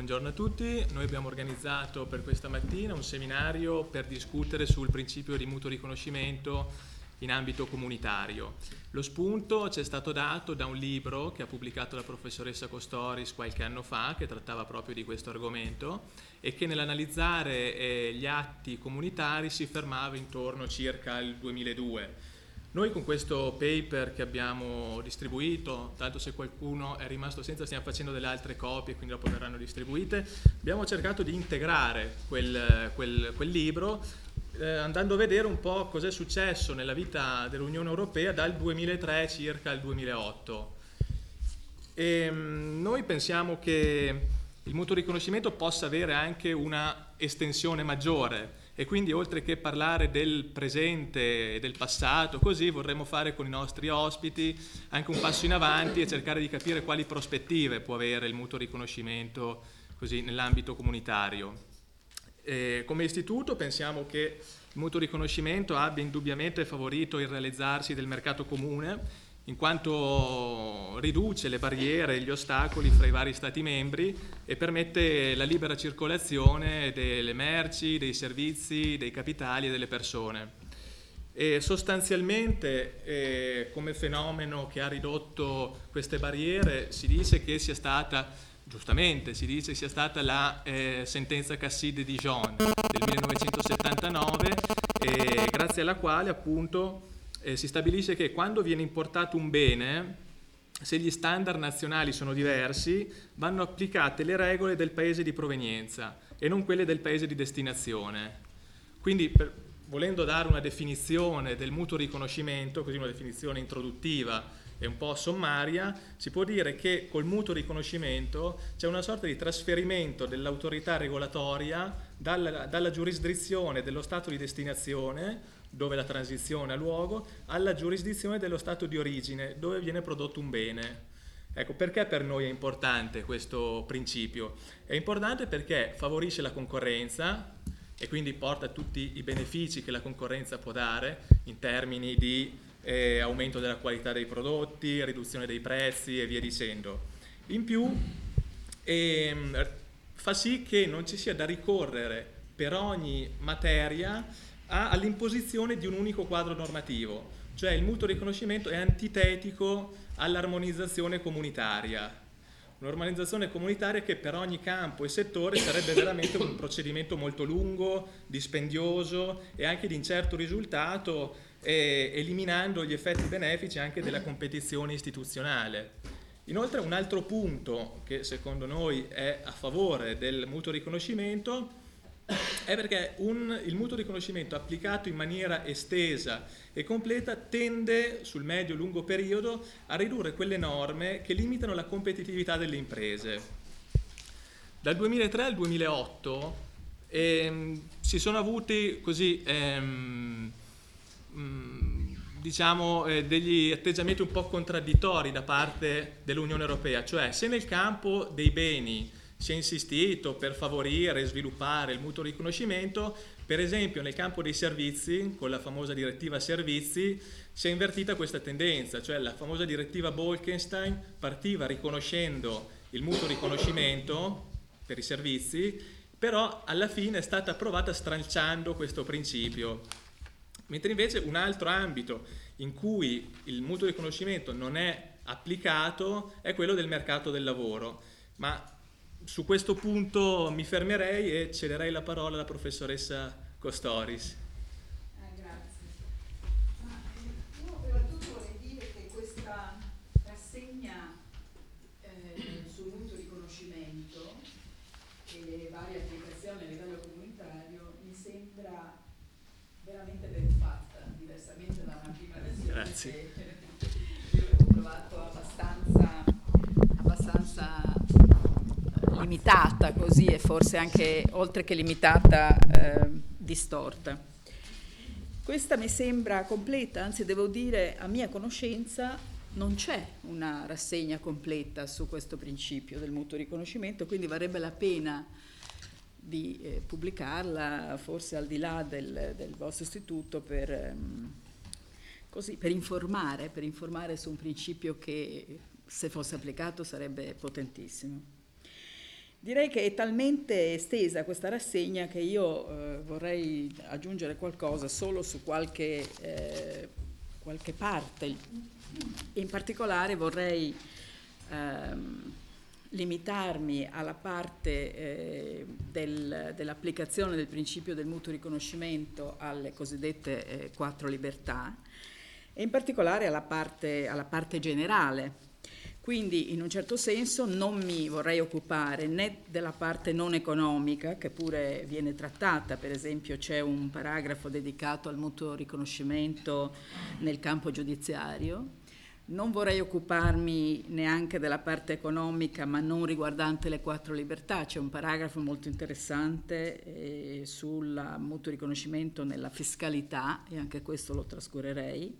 buongiorno a tutti. Noi abbiamo organizzato per questa mattina un seminario per discutere sul principio di mutuo riconoscimento in ambito comunitario. Lo spunto ci è stato dato da un libro che ha pubblicato la professoressa Costoris qualche anno fa, che trattava proprio di questo argomento e che nell'analizzare eh, gli atti comunitari si fermava intorno circa al 2002 noi con questo paper che abbiamo distribuito, tanto se qualcuno è rimasto senza stiamo facendo delle altre copie, quindi dopo verranno distribuite, abbiamo cercato di integrare quel, quel, quel libro eh, andando a vedere un po' cosa è successo nella vita dell'Unione Europea dal 2003 circa al 2008. E, ehm, noi pensiamo che il mutuo riconoscimento possa avere anche una estensione maggiore e quindi oltre che parlare del presente e del passato, così vorremmo fare con i nostri ospiti anche un passo in avanti e cercare di capire quali prospettive può avere il mutuo riconoscimento così, nell'ambito comunitario. E come istituto pensiamo che il mutuo riconoscimento abbia indubbiamente favorito il realizzarsi del mercato comune in quanto riduce le barriere e gli ostacoli fra i vari Stati membri e permette la libera circolazione delle merci, dei servizi, dei capitali e delle persone. E sostanzialmente eh, come fenomeno che ha ridotto queste barriere si dice che sia stata, giustamente si dice sia stata la eh, sentenza Cassis de Dijon del 1979, eh, grazie alla quale appunto eh, si stabilisce che quando viene importato un bene, se gli standard nazionali sono diversi, vanno applicate le regole del paese di provenienza e non quelle del paese di destinazione. Quindi, per, volendo dare una definizione del mutuo riconoscimento, così una definizione introduttiva e un po' sommaria, si può dire che col mutuo riconoscimento c'è una sorta di trasferimento dell'autorità regolatoria dalla, dalla giurisdizione dello Stato di destinazione dove la transizione ha luogo, alla giurisdizione dello Stato di origine, dove viene prodotto un bene. Ecco, perché per noi è importante questo principio? È importante perché favorisce la concorrenza e quindi porta tutti i benefici che la concorrenza può dare in termini di eh, aumento della qualità dei prodotti, riduzione dei prezzi e via dicendo. In più ehm, fa sì che non ci sia da ricorrere per ogni materia all'imposizione di un unico quadro normativo, cioè il mutuo riconoscimento è antitetico all'armonizzazione comunitaria. Un'armonizzazione comunitaria che per ogni campo e settore sarebbe veramente un procedimento molto lungo, dispendioso e anche di incerto risultato, eh, eliminando gli effetti benefici anche della competizione istituzionale. Inoltre un altro punto che secondo noi è a favore del mutuo riconoscimento è perché un, il mutuo riconoscimento applicato in maniera estesa e completa tende sul medio-lungo periodo a ridurre quelle norme che limitano la competitività delle imprese. Dal 2003 al 2008 ehm, si sono avuti così, ehm, mm, diciamo, eh, degli atteggiamenti un po' contraddittori da parte dell'Unione Europea, cioè se nel campo dei beni si è insistito per favorire e sviluppare il mutuo riconoscimento, per esempio nel campo dei servizi, con la famosa direttiva servizi, si è invertita questa tendenza, cioè la famosa direttiva Bolkenstein partiva riconoscendo il mutuo riconoscimento per i servizi, però alla fine è stata approvata stralciando questo principio. Mentre invece un altro ambito in cui il mutuo riconoscimento non è applicato è quello del mercato del lavoro. Ma su questo punto mi fermerei e cederei la parola alla professoressa Costoris. Eh, grazie. Ma, eh, io prima di tutto vorrei dire che questa rassegna eh, sul mutuo riconoscimento e le varie applicazioni a livello comunitario mi sembra veramente ben fatta, diversamente da una prima versione Grazie. che io avevo trovato abbastanza, abbastanza limitata così e forse anche oltre che limitata eh, distorta. Questa mi sembra completa, anzi devo dire a mia conoscenza non c'è una rassegna completa su questo principio del mutuo riconoscimento, quindi varrebbe la pena di eh, pubblicarla forse al di là del, del vostro istituto per, ehm, così, per, informare, per informare su un principio che se fosse applicato sarebbe potentissimo. Direi che è talmente estesa questa rassegna che io eh, vorrei aggiungere qualcosa solo su qualche, eh, qualche parte. In particolare vorrei ehm, limitarmi alla parte eh, del, dell'applicazione del principio del mutuo riconoscimento alle cosiddette eh, quattro libertà e in particolare alla parte, alla parte generale quindi in un certo senso non mi vorrei occupare né della parte non economica, che pure viene trattata, per esempio c'è un paragrafo dedicato al mutuo riconoscimento nel campo giudiziario, non vorrei occuparmi neanche della parte economica, ma non riguardante le quattro libertà. C'è un paragrafo molto interessante eh, sul mutuo riconoscimento nella fiscalità, e anche questo lo trascurerei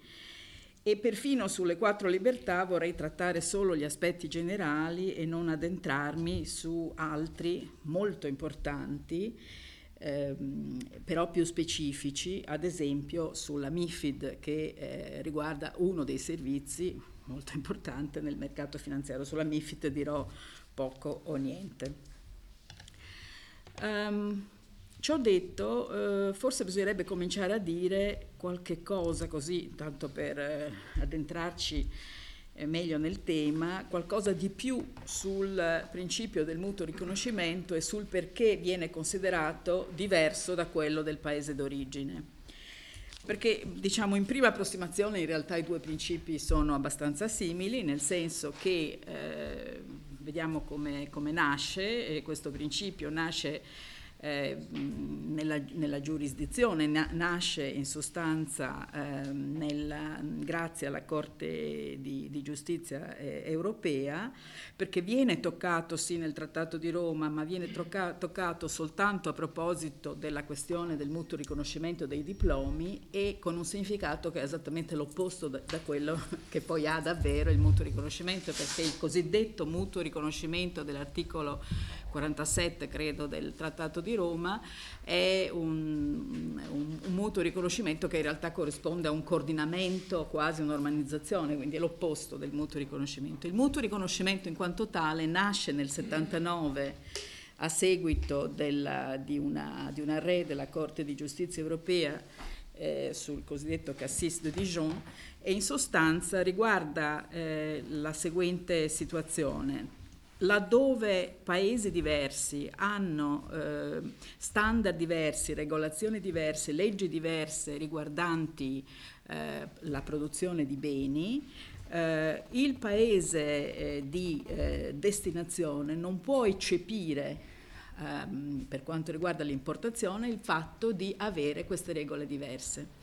e perfino sulle quattro libertà vorrei trattare solo gli aspetti generali e non addentrarmi su altri molto importanti, ehm, però più specifici, ad esempio sulla MIFID che eh, riguarda uno dei servizi molto importante nel mercato finanziario. Sulla MIFID dirò poco o niente. Um, Ciò detto, eh, forse bisognerebbe cominciare a dire qualche cosa così, tanto per eh, addentrarci eh, meglio nel tema, qualcosa di più sul principio del mutuo riconoscimento e sul perché viene considerato diverso da quello del paese d'origine. Perché diciamo in prima approssimazione in realtà i due principi sono abbastanza simili, nel senso che eh, vediamo come, come nasce, questo principio nasce eh, nella, nella, giurisdizione, na, nasce in sostanza eh, nella, grazie alla Corte di, di Giustizia eh, europea, perché viene toccato sì nel Trattato di Roma, ma viene tocca, toccato soltanto a proposito della questione del mutuo riconoscimento dei diplomi e con un significato che è esattamente l'opposto da, da quello che poi ha davvero il mutuo riconoscimento, perché il cosiddetto mutuo riconoscimento dell'articolo 47, credo, del Trattato di Roma, è un, un, un, mutuo riconoscimento che in realtà corrisponde a un coordinamento, quasi un'organizzazione, quindi è l'opposto del mutuo riconoscimento. Il mutuo riconoscimento in quanto tale nasce nel 79 a seguito della, di, una, di un array della Corte di Giustizia europea eh, sul cosiddetto Cassis de Dijon e in sostanza riguarda eh, la seguente situazione laddove paesi diversi hanno eh, standard diversi, regolazioni diverse, leggi diverse riguardanti eh, la produzione di beni, eh, il paese eh, di eh, destinazione non può eccepire ehm, per quanto riguarda l'importazione il fatto di avere queste regole diverse.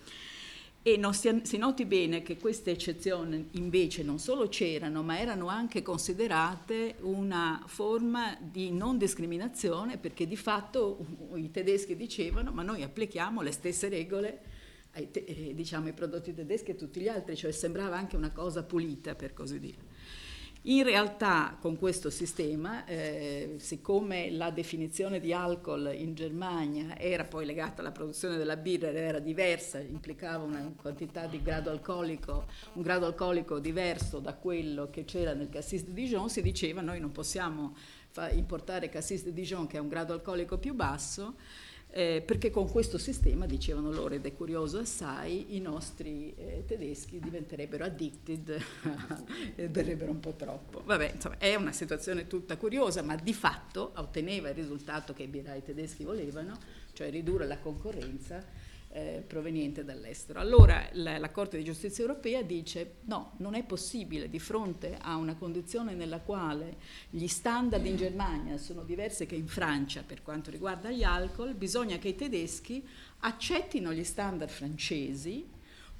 E si, si, noti bene che queste eccezioni invece non solo c'erano, ma erano anche considerate una forma di non discriminazione, perché di fatto i tedeschi dicevano ma noi applichiamo le stesse regole ai, te, eh, diciamo, ai prodotti tedeschi e a tutti gli altri, cioè sembrava anche una cosa pulita per così dire. In realtà con questo sistema, eh, siccome la definizione di alcol in Germania era poi legata alla produzione della birra ed era diversa, implicava una quantità di grado alcolico, un grado alcolico diverso da quello che c'era nel Cassis de Dijon, si diceva noi non possiamo importare Cassis de Dijon che ha un grado alcolico più basso, eh, perché con questo sistema, dicevano loro, ed è curioso assai, i nostri eh, tedeschi diventerebbero addicted e berrebbero un po' troppo. Vabbè, insomma, è una situazione tutta curiosa, ma di fatto otteneva il risultato che i birai tedeschi volevano, cioè ridurre la concorrenza eh, proveniente dall'estero. Allora la, la, Corte di Giustizia europea dice no, non è possibile di fronte a una condizione nella quale gli standard in Germania sono diversi che in Francia per quanto riguarda gli alcol, bisogna che i tedeschi accettino gli standard francesi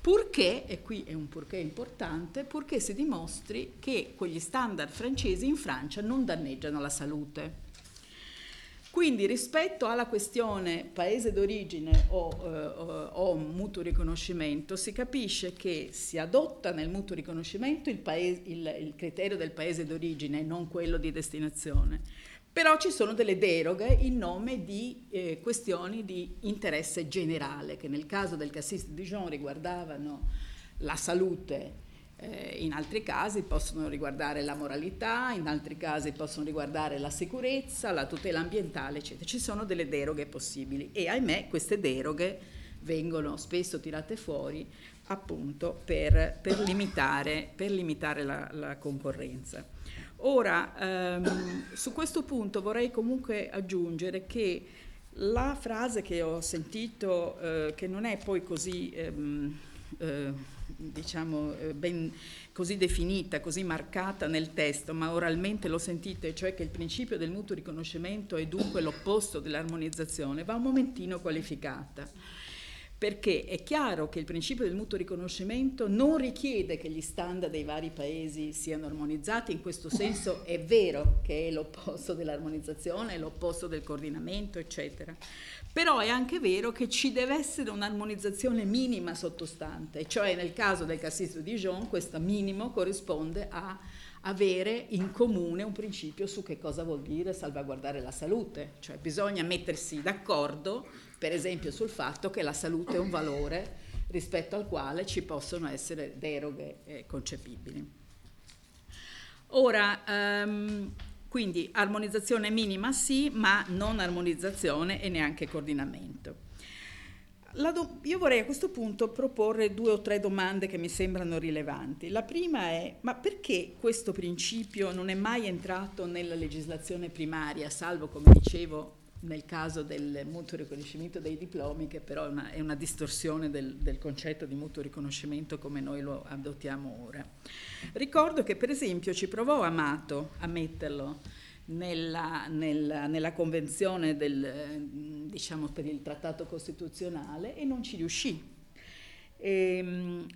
purché, e qui è un purché importante, purché si dimostri che quegli standard francesi in Francia non danneggiano la salute. Quindi rispetto alla questione paese d'origine o, eh, o, mutuo riconoscimento si capisce che si adotta nel mutuo riconoscimento il, paese, il, il criterio del paese d'origine e non quello di destinazione. Però ci sono delle deroghe in nome di eh, questioni di interesse generale che nel caso del Cassis de Dijon riguardavano la salute Eh, in altri casi possono riguardare la moralità, in altri casi possono riguardare la sicurezza, la tutela ambientale, eccetera. Ci sono delle deroghe possibili e ahimè queste deroghe vengono spesso tirate fuori appunto per, per limitare, per limitare la, la, concorrenza. Ora, ehm, su questo punto vorrei comunque aggiungere che la frase che ho sentito, eh, che non è poi così... Ehm, eh, diciamo, eh, ben così definita, così marcata nel testo, ma oralmente lo sentite, cioè che il principio del mutuo riconoscimento è dunque l'opposto dell'armonizzazione, va un momentino qualificata perché è chiaro che il principio del mutuo riconoscimento non richiede che gli standard dei vari paesi siano armonizzati, in questo senso è vero che è l'opposto dell'armonizzazione, è l'opposto del coordinamento, eccetera. Però è anche vero che ci deve essere un'armonizzazione minima sottostante, cioè nel caso del Cassis de Dijon questo minimo corrisponde a avere in comune un principio su che cosa vuol dire salvaguardare la salute, cioè bisogna mettersi d'accordo per esempio sul fatto che la salute è un valore rispetto al quale ci possono essere deroghe eh, concepibili. Ora, um, quindi armonizzazione minima sì, ma non armonizzazione e neanche coordinamento. Do- io vorrei a questo punto proporre due o tre domande che mi sembrano rilevanti. La prima è, ma perché questo principio non è mai entrato nella legislazione primaria, salvo, come dicevo, nel caso del mutuo riconoscimento dei diplomi, che però è una, è una distorsione del, del, concetto di mutuo riconoscimento come noi lo adottiamo ora. Ricordo che per esempio ci provò Amato a metterlo nella, nella, nella convenzione del, diciamo, per il trattato costituzionale e non ci riuscì. E, ehm,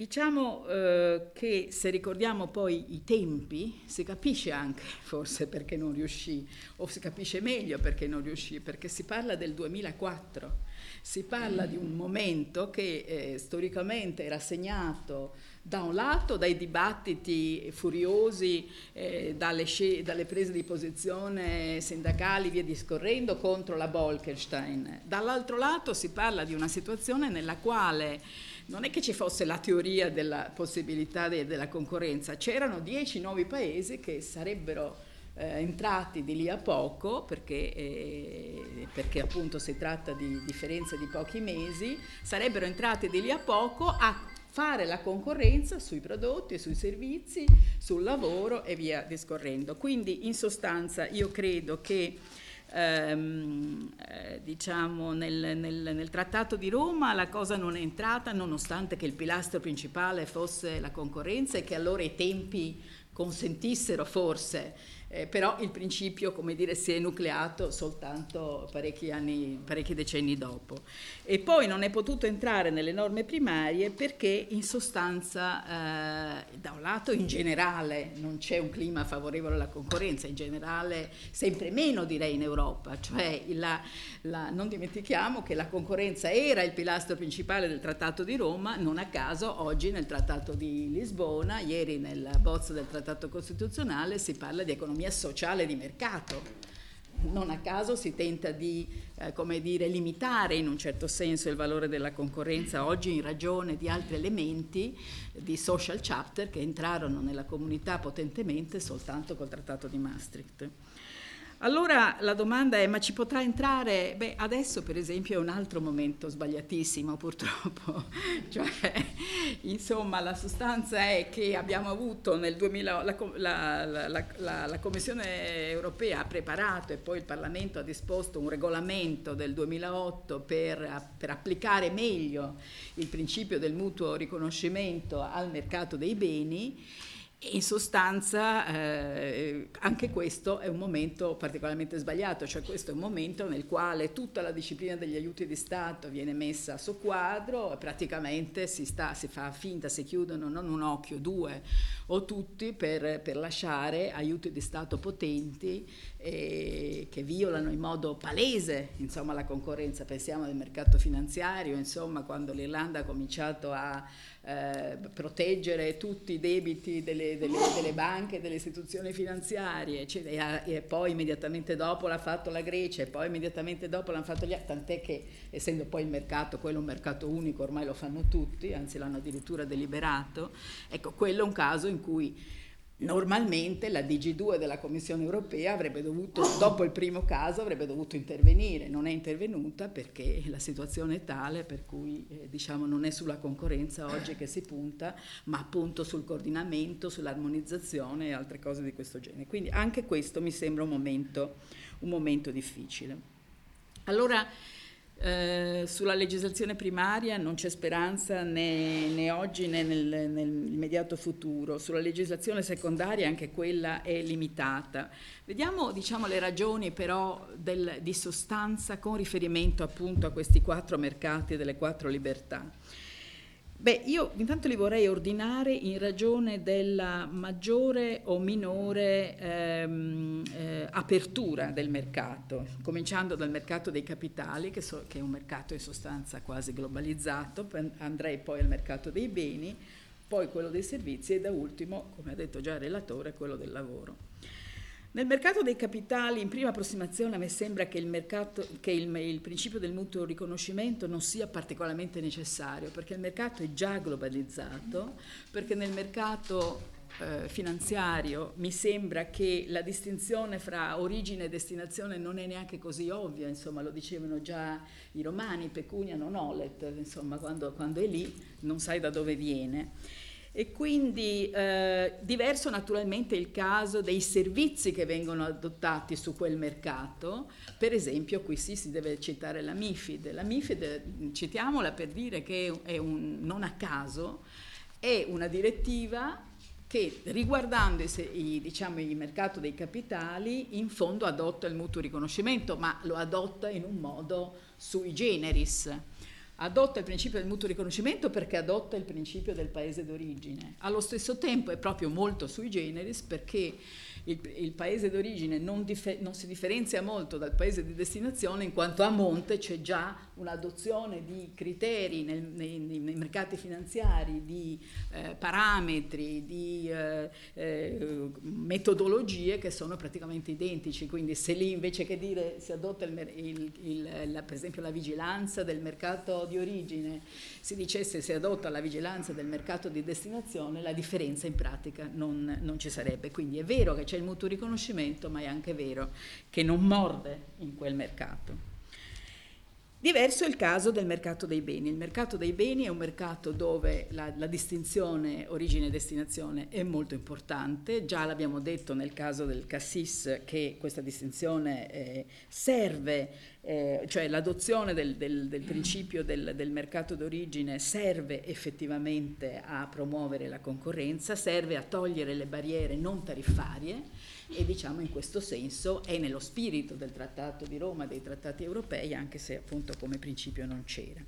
Diciamo eh, che se ricordiamo poi i tempi, si capisce anche forse perché non riuscì, o si capisce meglio perché non riuscì, perché si parla del 2004, si parla di un momento che eh, storicamente era segnato da un lato dai dibattiti furiosi, eh, dalle, sc- dalle, prese di posizione sindacali, via discorrendo, contro la Bolkestein, dall'altro lato si parla di una situazione nella quale non è che ci fosse la teoria della possibilità de- della concorrenza, c'erano dieci nuovi paesi che sarebbero eh, entrati di lì a poco, perché, eh, perché, appunto si tratta di differenze di pochi mesi, sarebbero entrati di lì a poco a fare la concorrenza sui prodotti, sui servizi, sul lavoro e via discorrendo. Quindi in sostanza io credo che ehm, eh, diciamo nel, nel, nel, Trattato di Roma la cosa non è entrata nonostante che il pilastro principale fosse la concorrenza e che allora i tempi consentissero forse eh, però il principio, come dire, si è nucleato soltanto parecchi anni, parecchi decenni dopo. E poi non è potuto entrare nelle norme primarie perché in sostanza, eh, da un lato in generale non c'è un clima favorevole alla concorrenza, in generale sempre meno direi in Europa, cioè la, la, non dimentichiamo che la concorrenza era il pilastro principale del Trattato di Roma, non a caso oggi nel Trattato di Lisbona, ieri nel bozzo del Trattato Costituzionale si parla di economia economia sociale di mercato. Non a caso si tenta di eh, dire, limitare in un certo senso il valore della concorrenza oggi in ragione di altri elementi di social chapter che entrarono nella comunità potentemente soltanto col Trattato di Maastricht. Allora la domanda è, ma ci potrà entrare? Beh, adesso per esempio è un altro momento sbagliatissimo purtroppo, cioè, insomma la sostanza è che abbiamo avuto nel 2000, la, la, la, la, Commissione europea ha preparato e poi il Parlamento ha disposto un regolamento del 2008 per, per applicare meglio il principio del mutuo riconoscimento al mercato dei beni in sostanza eh, anche questo è un momento particolarmente sbagliato, cioè questo è un momento nel quale tutta la disciplina degli aiuti di Stato viene messa a soqquadro e praticamente si, sta, si fa finta, si chiudono non un occhio, due o tutti per, per lasciare aiuti di Stato potenti eh, che violano in modo palese insomma, la concorrenza, pensiamo al mercato finanziario, insomma, quando l'Irlanda ha cominciato a eh, proteggere tutti i debiti delle, delle, delle banche, delle istituzioni finanziarie, eccetera, e, poi immediatamente dopo l'ha fatto la Grecia e poi immediatamente dopo l'hanno fatto gli altri, tant'è che essendo poi il mercato, quello un mercato unico, ormai lo fanno tutti, anzi l'hanno addirittura deliberato, ecco, quello è un caso in cui Normalmente la DG2 della Commissione europea avrebbe dovuto, dopo il primo caso, avrebbe dovuto intervenire, non è intervenuta perché la situazione è tale per cui eh, diciamo, non è sulla concorrenza oggi che si punta, ma appunto sul coordinamento, sull'armonizzazione e altre cose di questo genere. Quindi anche questo mi sembra un momento, un momento difficile. Allora, eh, sulla legislazione primaria non c'è speranza né, né oggi né nel, nell'immediato futuro. Sulla legislazione secondaria anche quella è limitata. Vediamo diciamo, le ragioni però del, di sostanza con riferimento appunto a questi quattro mercati delle quattro libertà. Beh, io intanto li vorrei ordinare in ragione della maggiore o minore ehm, eh, apertura del mercato, cominciando dal mercato dei capitali, che, so, che, è un mercato in sostanza quasi globalizzato, andrei poi al mercato dei beni, poi quello dei servizi e da ultimo, come ha detto già il relatore, quello del lavoro. Nel mercato dei capitali, in prima approssimazione, a me sembra che, il, mercato, che il, il, principio del mutuo riconoscimento non sia particolarmente necessario, perché il mercato è già globalizzato, perché nel mercato eh, finanziario mi sembra che la distinzione fra origine e destinazione non è neanche così ovvia, insomma lo dicevano già i romani, pecunia non olet, insomma quando, quando è lì non sai da dove viene. E quindi eh, diverso naturalmente il caso dei servizi che vengono adottati su quel mercato, per esempio qui sì si deve citare la MIFID, la MIFID citiamola per dire che è un, non a caso, è una direttiva che riguardando diciamo, il mercato dei capitali in fondo adotta il mutuo riconoscimento, ma lo adotta in un modo sui generis adotta il principio del mutuo riconoscimento perché adotta il principio del paese d'origine. Allo stesso tempo è proprio molto sui generis perché il, il paese d'origine non, dif- non, si differenzia molto dal paese di destinazione in quanto a monte c'è già un'adozione di criteri nel, nei, nei, mercati finanziari, di eh, parametri, di eh, eh, metodologie che sono praticamente identici. Quindi se lì invece che dire si adotta il, il, la, per esempio la vigilanza del mercato di origine, si dicesse si adotta la vigilanza del mercato di destinazione, la differenza in pratica non, non ci sarebbe. Quindi è vero che c'è il mutuo riconoscimento, ma è anche vero che non morde in quel mercato. Diverso è il caso del mercato dei beni. Il mercato dei beni è un mercato dove la, la distinzione origine e destinazione è molto importante, già l'abbiamo detto nel caso del Cassis che questa distinzione eh, serve, eh, cioè l'adozione del, del, del principio del, del mercato d'origine serve effettivamente a promuovere la concorrenza, serve a togliere le barriere non tariffarie e diciamo in questo senso è nello spirito del Trattato di Roma, dei trattati europei, anche se appunto come principio non c'era.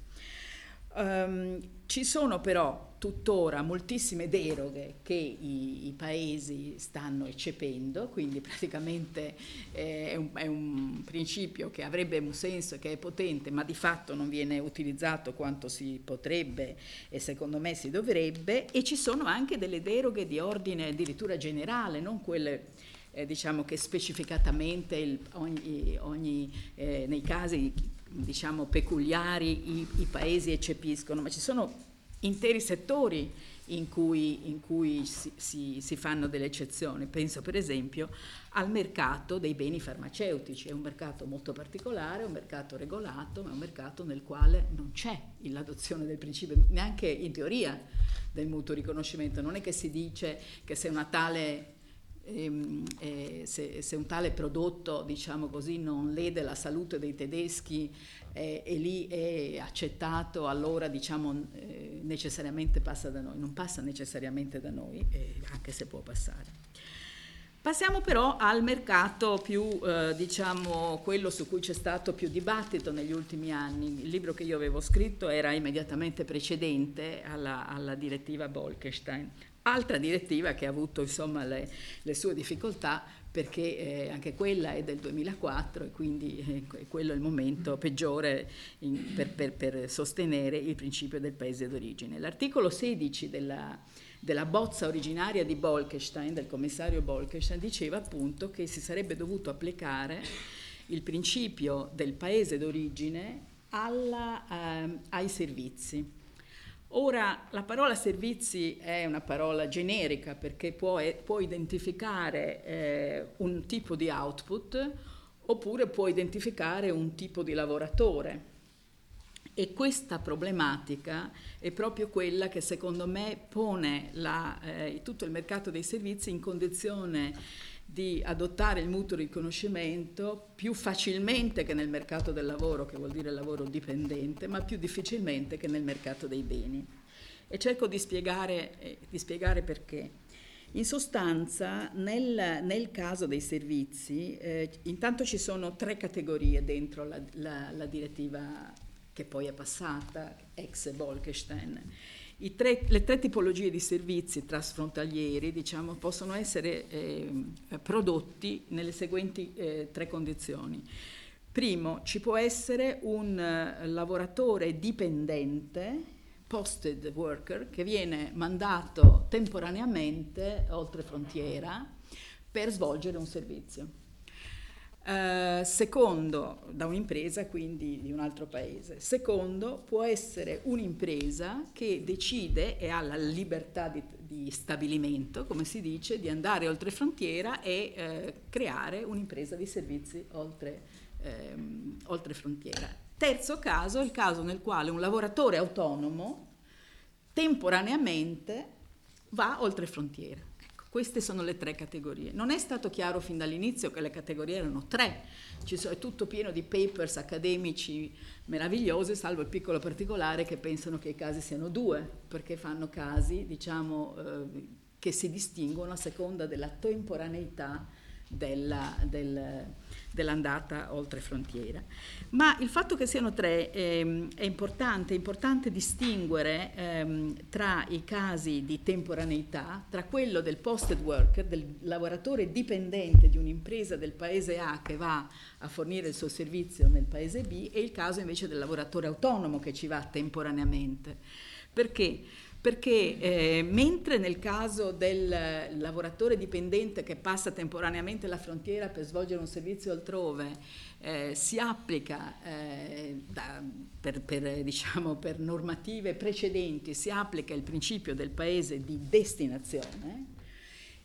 Um, ci sono però tuttora moltissime deroghe che i, i paesi stanno eccependo, quindi praticamente eh, è, un, è, un, principio che avrebbe un senso, che è potente, ma di fatto non viene utilizzato quanto si potrebbe e secondo me si dovrebbe, e ci sono anche delle deroghe di ordine addirittura generale, non quelle eh, diciamo che specificatamente il, ogni, ogni, eh, nei casi diciamo, peculiari i, i, paesi eccepiscono, ma ci sono interi settori in cui, in cui si, si, si, fanno delle eccezioni. Penso per esempio al mercato dei beni farmaceutici, è un mercato molto particolare, un mercato regolato, ma è un mercato nel quale non c'è l'adozione del principio, neanche in teoria del mutuo riconoscimento. Non è che si dice che se una tale Ehm, eh, se, se, un tale prodotto diciamo così, non lede la salute dei tedeschi eh, e lì è accettato, allora diciamo, eh, necessariamente passa da noi. Non passa necessariamente da noi, eh, anche se può passare. Passiamo però al mercato più, eh, diciamo, quello su cui c'è stato più dibattito negli ultimi anni. Il libro che io avevo scritto era immediatamente precedente alla, alla direttiva Bolkestein Altra direttiva che ha avuto insomma, le, le sue difficoltà perché eh, anche quella è del 2004 e quindi eh, quello è il momento peggiore in, per, per, per, sostenere il principio del paese d'origine. L'articolo 16 della, della bozza originaria di Bolkestein, del commissario Bolkestein, diceva appunto che si sarebbe dovuto applicare il principio del paese d'origine alla, eh, ai servizi. Ora, la parola servizi è una parola generica perché può, può identificare eh, un tipo di output oppure può identificare un tipo di lavoratore. E questa problematica è proprio quella che secondo me pone la, eh, tutto il mercato dei servizi in condizione di adottare il mutuo riconoscimento più facilmente che nel mercato del lavoro, che vuol dire lavoro dipendente, ma più difficilmente che nel mercato dei beni. E cerco di spiegare, eh, di spiegare perché. In sostanza, nel, nel, caso dei servizi, eh, intanto ci sono tre categorie dentro la, la, la direttiva che poi è passata, ex Bolkestein tre, le tre tipologie di servizi trasfrontalieri diciamo, possono essere eh, prodotti nelle seguenti eh, tre condizioni. Primo, ci può essere un uh, lavoratore dipendente, posted worker, che viene mandato temporaneamente oltre frontiera per svolgere un servizio. Uh, secondo, da un'impresa quindi di un altro paese. Secondo, può essere un'impresa che decide e ha la libertà di, di stabilimento, come si dice, di andare oltre frontiera e uh, creare un'impresa di servizi oltre, um, oltre frontiera. Terzo caso è il caso nel quale un lavoratore autonomo temporaneamente va oltre frontiera. Queste sono le tre categorie. Non è stato chiaro fin dall'inizio che le categorie erano tre, è tutto pieno di papers accademici meravigliosi, salvo il piccolo particolare che pensano che i casi siano due, perché fanno casi, diciamo, eh, che si distinguono a seconda della temporaneità della, del, dell'andata oltre frontiera. Ma il fatto che siano tre ehm, è importante, è importante distinguere ehm, tra i casi di temporaneità, tra quello del posted worker, del lavoratore dipendente di un'impresa del paese A che va a fornire il suo servizio nel paese B e il caso invece del lavoratore autonomo che ci va temporaneamente. Perché? Perché eh, mentre nel caso del lavoratore dipendente che passa temporaneamente la frontiera per svolgere un servizio altrove eh, si applica eh, da, per, per, diciamo, per normative precedenti, si applica il principio del paese di destinazione,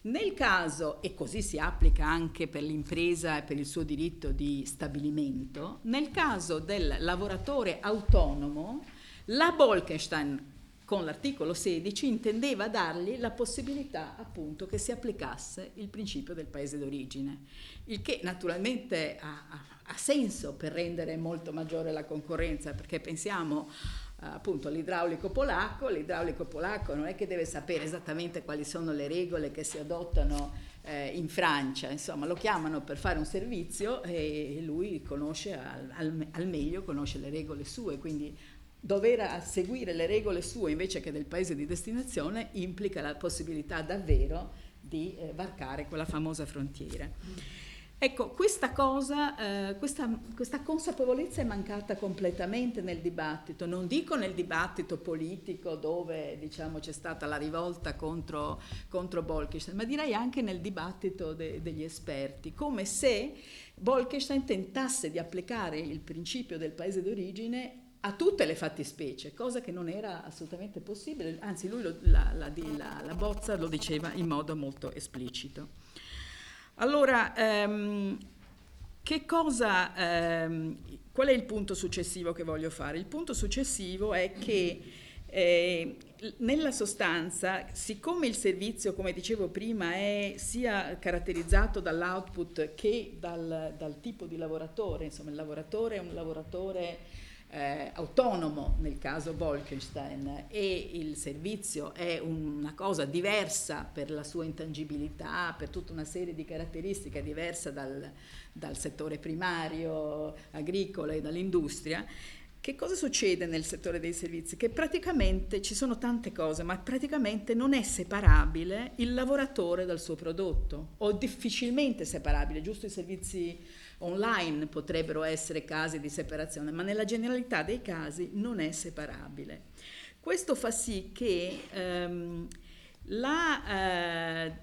nel caso, e così si applica anche per l'impresa e per il suo diritto di stabilimento, nel caso del lavoratore autonomo, la Bolkestein con l'articolo 16 intendeva dargli la possibilità appunto che si applicasse il principio del paese d'origine, il che naturalmente ha, ha senso per rendere molto maggiore la concorrenza, perché pensiamo eh, appunto all'idraulico polacco, l'idraulico polacco non è che deve sapere esattamente quali sono le regole che si adottano eh, in Francia, insomma lo chiamano per fare un servizio e lui conosce al, al, al meglio, conosce le regole sue, quindi dover seguire le regole sue invece che del paese di destinazione implica la possibilità davvero di eh, varcare quella famosa frontiera. Ecco, questa cosa, eh, questa, questa, consapevolezza è mancata completamente nel dibattito, non dico nel dibattito politico dove diciamo, c'è stata la rivolta contro, contro Bolkestein, ma direi anche nel dibattito de, degli esperti, come se Bolkestein tentasse di applicare il principio del paese d'origine a tutte le fattispecie, cosa che non era assolutamente possibile, anzi lui lo, la, la, la, la, bozza lo diceva in modo molto esplicito. Allora, ehm, cosa, ehm, qual è il punto successivo che voglio fare? Il punto successivo è che eh, nella sostanza, siccome il servizio, come dicevo prima, è sia caratterizzato dall'output che dal, dal tipo di lavoratore, insomma il lavoratore è un lavoratore eh, autonomo nel caso Bolkenstein e il servizio è una cosa diversa per la sua intangibilità, per tutta una serie di caratteristiche diversa dal, dal settore primario, agricolo e dall'industria, che cosa succede nel settore dei servizi? Che praticamente ci sono tante cose, ma praticamente non è separabile il lavoratore dal suo prodotto, o difficilmente separabile, giusto i servizi online potrebbero essere casi di separazione, ma nella generalità dei casi non è separabile. Questo fa sì che ehm, la, eh,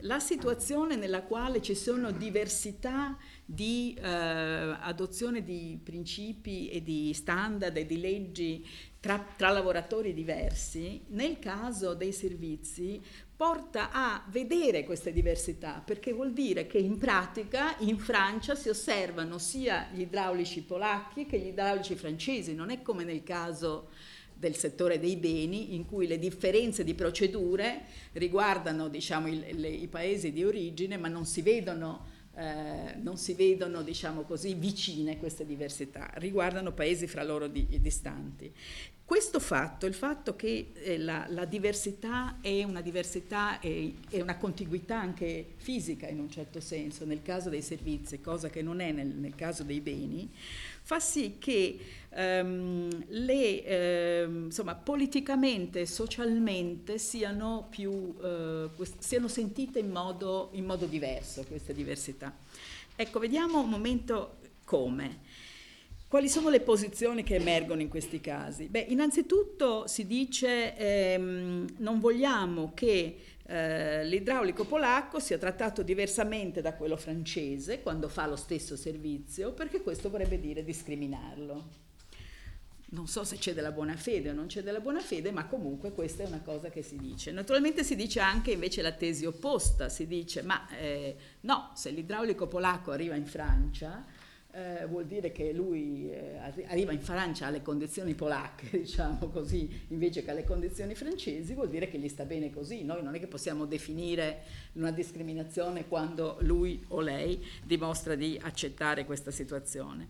la, situazione nella quale ci sono diversità di eh, adozione di principi e di standard e di leggi tra, tra, lavoratori diversi, nel caso dei servizi porta a vedere queste diversità, perché vuol dire che in pratica in Francia si osservano sia gli idraulici polacchi che gli idraulici francesi, non è come nel caso del settore dei beni in cui le differenze di procedure riguardano diciamo, il, le, i paesi di origine ma non si vedono, eh, non si vedono diciamo così, vicine queste diversità, riguardano paesi fra loro di, distanti. Questo fatto, il fatto che eh, la, la, diversità è una diversità e una contiguità anche fisica in un certo senso, nel caso dei servizi, cosa che non è nel, nel caso dei beni, fa sì che ehm, le, ehm, insomma, politicamente e socialmente siano, più, eh, siano sentite in modo, in modo diverso queste diversità. Ecco, vediamo un momento come. Quali sono le posizioni che emergono in questi casi? Beh, innanzitutto si dice ehm, non vogliamo che eh, l'idraulico polacco sia trattato diversamente da quello francese quando fa lo stesso servizio, perché questo vorrebbe dire discriminarlo. Non so se c'è della buona fede o non c'è della buona fede, ma comunque questa è una cosa che si dice. Naturalmente si dice anche invece la tesi opposta, si dice ma eh, no, se l'idraulico polacco arriva in Francia, eh, vuol dire che lui eh, arriva in Francia alle condizioni polacche, diciamo così, invece che alle condizioni francesi, vuol dire che gli sta bene così. Noi non è che possiamo definire una discriminazione quando lui o lei dimostra di accettare questa situazione.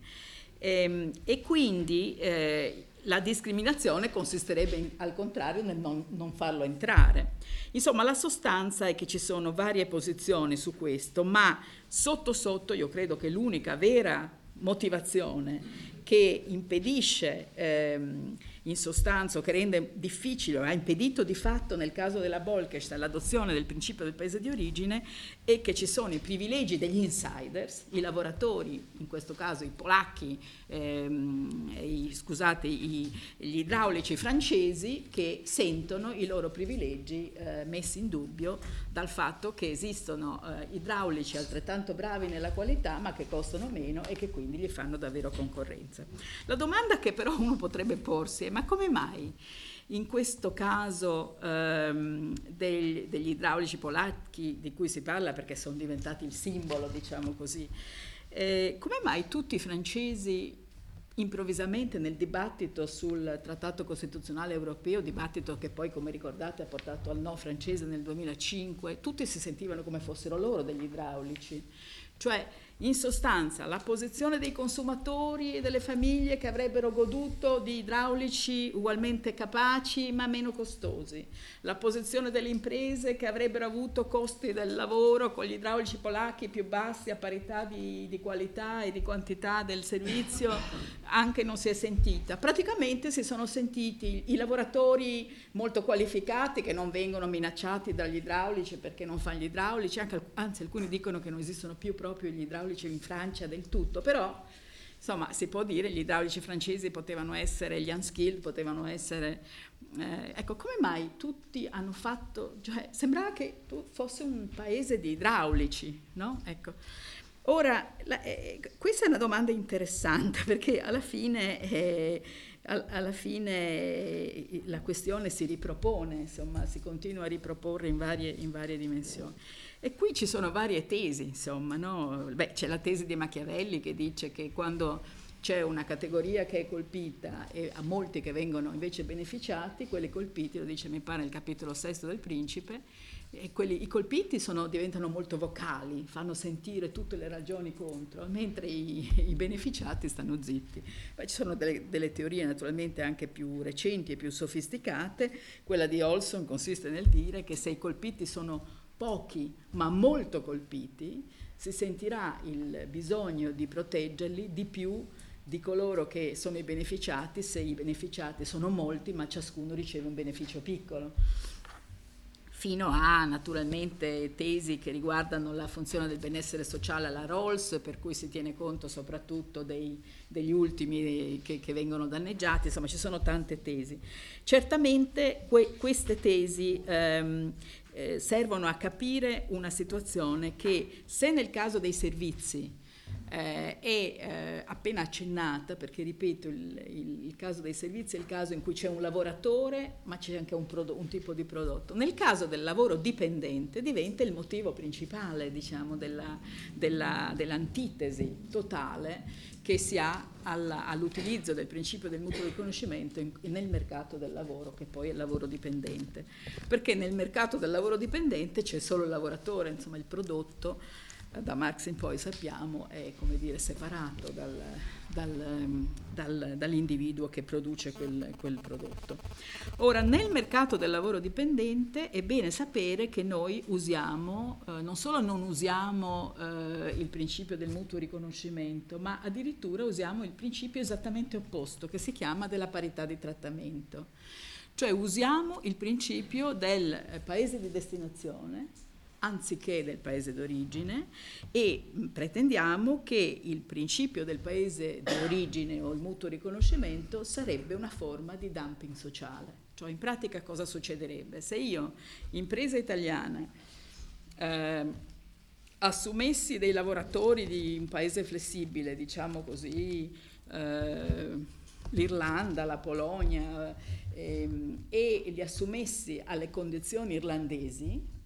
E, ehm, e quindi eh, la discriminazione consisterebbe in, al contrario nel non, non, farlo entrare. Insomma, la sostanza è che ci sono varie posizioni su questo, ma sotto sotto io credo che l'unica vera motivazione che impedisce ehm, in sostanza, che rende difficile, ha impedito di fatto nel caso della Bolkestein l'adozione del principio del paese di origine, è che ci sono i privilegi degli insiders, i lavoratori, in questo caso i polacchi, ehm, i, scusate, i, gli idraulici francesi, che sentono i loro privilegi eh, messi in dubbio dal fatto che esistono eh, idraulici altrettanto bravi nella qualità ma che costano meno e che quindi gli fanno davvero concorrenza. La domanda che però uno potrebbe porsi è ma come mai in questo caso ehm, degli, degli idraulici polacchi di cui si parla perché sono diventati il simbolo, diciamo così, eh, come mai tutti i francesi improvvisamente nel dibattito sul Trattato Costituzionale Europeo, dibattito che poi, come ricordate, ha portato al no francese nel 2005, tutti si sentivano come fossero loro degli idraulici. Cioè, in sostanza, la posizione dei consumatori e delle famiglie che avrebbero goduto di idraulici ugualmente capaci ma meno costosi, la posizione delle imprese che avrebbero avuto costi del lavoro con gli idraulici polacchi più bassi a parità di, di qualità e di quantità del servizio, anche non si è sentita. Praticamente si sono sentiti i lavoratori molto qualificati che non vengono minacciati dagli idraulici perché non fanno gli idraulici, anche, anzi alcuni dicono che non esistono più proprio gli idraulici idraulici in Francia del tutto, però insomma si può dire gli idraulici francesi potevano essere gli unskilled, potevano essere... Eh, ecco, come mai tutti hanno fatto... Cioè, sembrava che fosse un paese di idraulici, no? Ecco. Ora, la, eh, questa è una domanda interessante perché alla fine, eh, alla fine la questione si ripropone, insomma, si continua a riproporre in varie, in varie dimensioni. E qui ci sono varie tesi, insomma, no? Beh, c'è la tesi di Machiavelli che dice che quando c'è una categoria che è colpita e a molti che vengono invece beneficiati, quelli colpiti, lo dice mi pare nel capitolo sesto del Principe, quelli, i colpiti sono, diventano molto vocali, fanno sentire tutte le ragioni contro, mentre i, i beneficiati stanno zitti. Poi ci sono delle, delle, teorie naturalmente anche più recenti e più sofisticate, quella di Olson consiste nel dire che se i colpiti sono pochi ma molto colpiti, si sentirà il bisogno di proteggerli di più di coloro che sono i beneficiati se i beneficiati sono molti ma ciascuno riceve un beneficio piccolo fino a naturalmente tesi che riguardano la funzione del benessere sociale alla Rolls, per cui si tiene conto soprattutto dei, degli ultimi che, che, vengono danneggiati, insomma ci sono tante tesi. Certamente que, queste tesi ehm, eh, servono a capire una situazione che se nel caso dei servizi eh, è eh, appena accennata, perché ripeto, il, il, il, caso dei servizi è il caso in cui c'è un lavoratore, ma c'è anche un, prodotto, un, tipo di prodotto. Nel caso del lavoro dipendente diventa il motivo principale, diciamo, della, della, dell'antitesi totale che si ha alla, all'utilizzo del principio del mutuo riconoscimento in, nel mercato del lavoro, che poi è il lavoro dipendente. Perché nel mercato del lavoro dipendente c'è solo il lavoratore, insomma il prodotto da Marx in poi sappiamo è come dire, separato dal, dal, dal, dall'individuo che produce quel, quel, prodotto. Ora, nel mercato del lavoro dipendente è bene sapere che noi usiamo, eh, non solo non usiamo eh, il principio del mutuo riconoscimento, ma addirittura usiamo il principio esattamente opposto, che si chiama della parità di trattamento. Cioè usiamo il principio del eh, paese di destinazione anziché del paese d'origine e pretendiamo che il principio del paese d'origine o il mutuo riconoscimento sarebbe una forma di dumping sociale. Cioè in pratica cosa succederebbe? Se io, impresa italiana, eh, assumessi dei lavoratori di un paese flessibile, diciamo così, eh, l'Irlanda, la Polonia, eh, e li assumessi alle condizioni irlandesi,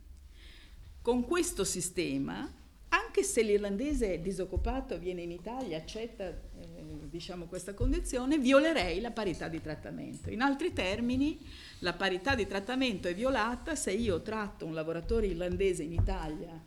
con questo sistema, anche se l'irlandese disoccupato viene in Italia, accetta eh, diciamo, questa condizione, violerei la parità di trattamento. In altri termini, la parità di trattamento è violata se io tratto un lavoratore irlandese in Italia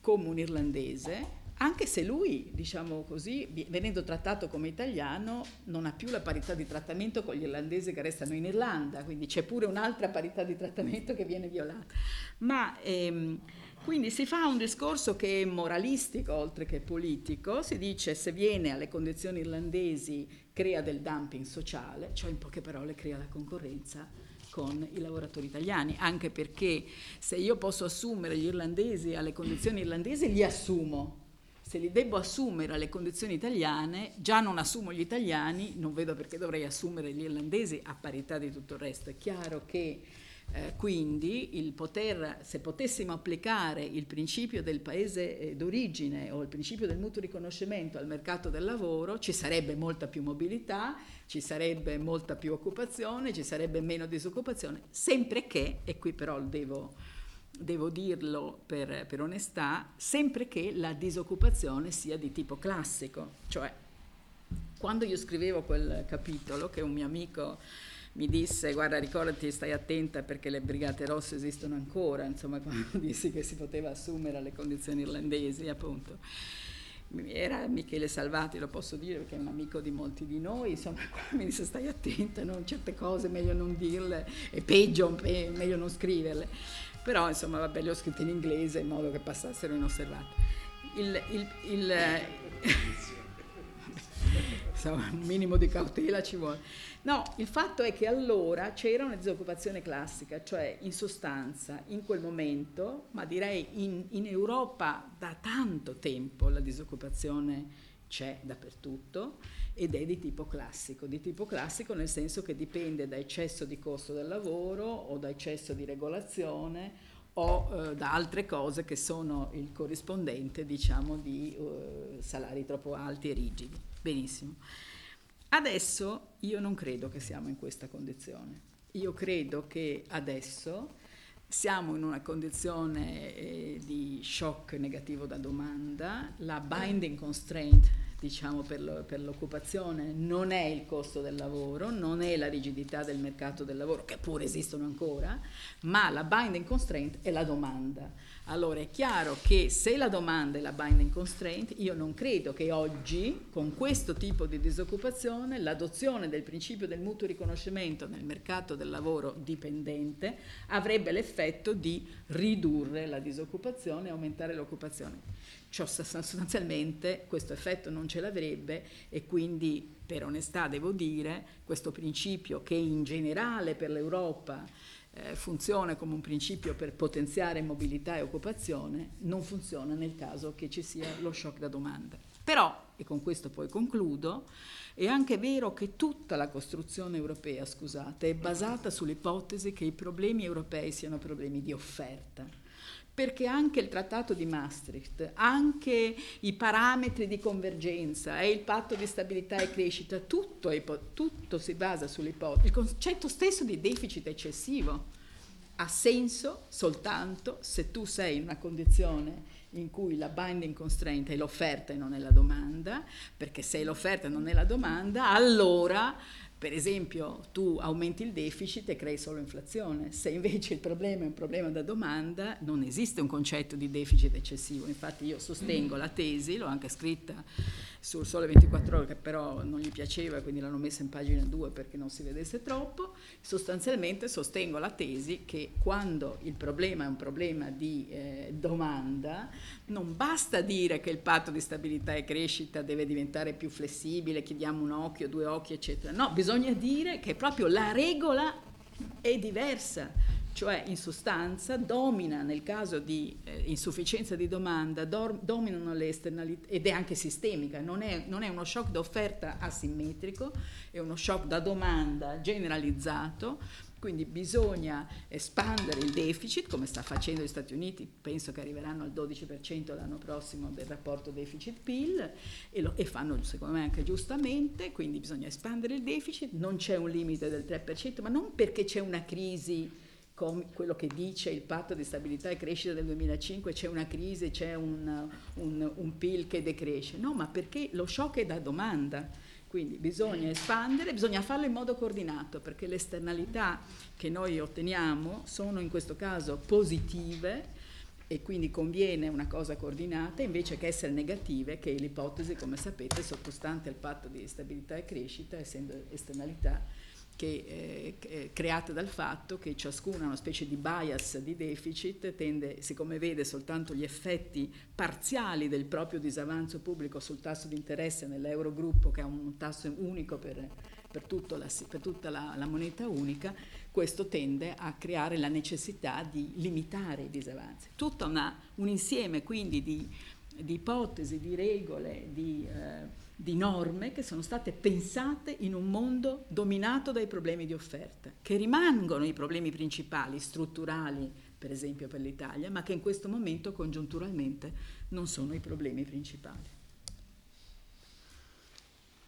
come un irlandese, anche se lui, diciamo così, venendo trattato come italiano, non ha più la parità di trattamento con gli irlandesi che restano in Irlanda, quindi c'è pure un'altra parità di trattamento che viene violata. Ma ehm, quindi si fa un discorso che è moralistico oltre che politico, si dice se viene alle condizioni irlandesi crea del dumping sociale, cioè in poche parole crea la concorrenza con i lavoratori italiani, anche perché se io posso assumere gli irlandesi alle condizioni irlandesi, li assumo, se li devo assumere alle condizioni italiane, già non assumo gli italiani, non vedo perché dovrei assumere gli irlandesi a parità di tutto il resto. È chiaro che eh, quindi poter, se potessimo applicare il principio del paese eh, d'origine o il principio del mutuo riconoscimento al mercato del lavoro, ci sarebbe molta più mobilità, ci sarebbe molta più occupazione, ci sarebbe meno disoccupazione, sempre che, e qui però devo devo dirlo per, per, onestà, sempre che la disoccupazione sia di tipo classico. Cioè, quando io scrivevo quel capitolo, che un mio amico mi disse, guarda ricordati, stai attenta perché le brigate rosse esistono ancora, insomma, quando dissi che si poteva assumere alle condizioni irlandesi, appunto era Michele Salvati, lo posso dire perché è un amico di molti di noi, insomma mi disse stai attenta, no? certe cose meglio non dirle, è peggio, è meglio non scriverle però insomma vabbè le ho scritte in inglese in modo che passassero inosservate. Il, il, il, insomma, un minimo di cautela ci vuole. No, il fatto è che allora c'era una disoccupazione classica, cioè in sostanza in quel momento, ma direi in, in Europa da tanto tempo la disoccupazione c'è dappertutto ed è di tipo classico, di tipo classico nel senso che dipende da eccesso di costo del lavoro o da eccesso di regolazione o eh, da altre cose che sono il corrispondente diciamo di eh, salari troppo alti e rigidi. Benissimo. Adesso io non credo che siamo in questa condizione. Io credo che adesso siamo in una condizione eh, di shock negativo da domanda, la binding constraint diciamo, per, lo, per, l'occupazione non è il costo del lavoro, non è la rigidità del mercato del lavoro, che pure esistono ancora, ma la binding constraint è la domanda. Allora è chiaro che se la domanda è la binding constraint, io non credo che oggi, con questo tipo di disoccupazione, l'adozione del principio del mutuo riconoscimento nel mercato del lavoro dipendente avrebbe l'effetto di ridurre la disoccupazione e aumentare l'occupazione. Cioè sostanzialmente questo effetto non ce l'avrebbe e quindi per onestà devo dire questo principio che in generale per l'Europa eh, funziona come un principio per potenziare mobilità e occupazione, non funziona nel caso che ci sia lo shock da domanda. Però, e con questo poi concludo, è anche vero che tutta la costruzione europea, scusate, è basata sull'ipotesi che i problemi europei siano problemi di offerta perché anche il trattato di Maastricht, anche i parametri di convergenza e il patto di stabilità e crescita, tutto, tutto si basa sull'ipotesi. Il concetto stesso di deficit eccessivo ha senso soltanto se tu sei in una condizione in cui la binding constraint è l'offerta e non è la domanda, perché se l'offerta non è la domanda, allora per esempio, tu aumenti il deficit e crei solo inflazione. Se invece il problema è un problema da domanda, non esiste un concetto di deficit eccessivo. Infatti io sostengo la tesi, l'ho anche scritta sul Sole 24 ore, che però non gli piaceva, quindi l'hanno messa in pagina 2 perché non si vedesse troppo. Sostanzialmente sostengo la tesi che quando il problema è un problema di eh, domanda, non basta dire che il patto di stabilità e crescita deve diventare più flessibile, chiediamo un occhio, due occhi, eccetera. No, bisogna dire che proprio la regola è diversa cioè in sostanza domina nel caso di eh, insufficienza di domanda, dor- dominano le esternalità ed è anche sistemica, non è, non è uno shock d'offerta asimmetrico, è uno shock da domanda generalizzato, quindi bisogna espandere il deficit, come sta facendo gli Stati Uniti, penso che arriveranno al 12% l'anno prossimo del rapporto deficit-PIL e, lo, e fanno secondo me anche giustamente, quindi bisogna espandere il deficit, non c'è un limite del 3%, ma non perché c'è una crisi come quello che dice il patto di stabilità e crescita del 2005, c'è una crisi, c'è un, un, un PIL che decresce. No, ma perché lo shock è da domanda. Quindi bisogna espandere, bisogna farlo in modo coordinato perché le esternalità che noi otteniamo sono in questo caso positive e quindi conviene una cosa coordinata invece che essere negative, che è l'ipotesi, come sapete, sottostante al patto di stabilità e crescita, essendo esternalità che è eh, creata dal fatto che ciascuna una specie di bias di deficit, tende, siccome vede soltanto gli effetti parziali del proprio disavanzo pubblico sul tasso di interesse nell'Eurogruppo, che ha un tasso unico per, per, la, per tutta la, la, moneta unica, questo tende a creare la necessità di limitare i disavanzi. Tutto un insieme quindi di, di, ipotesi, di regole, di... Eh, di norme che sono state pensate in un mondo dominato dai problemi di offerta, che rimangono i problemi principali, strutturali, per esempio per l'Italia, ma che in questo momento congiunturalmente non sono i problemi principali.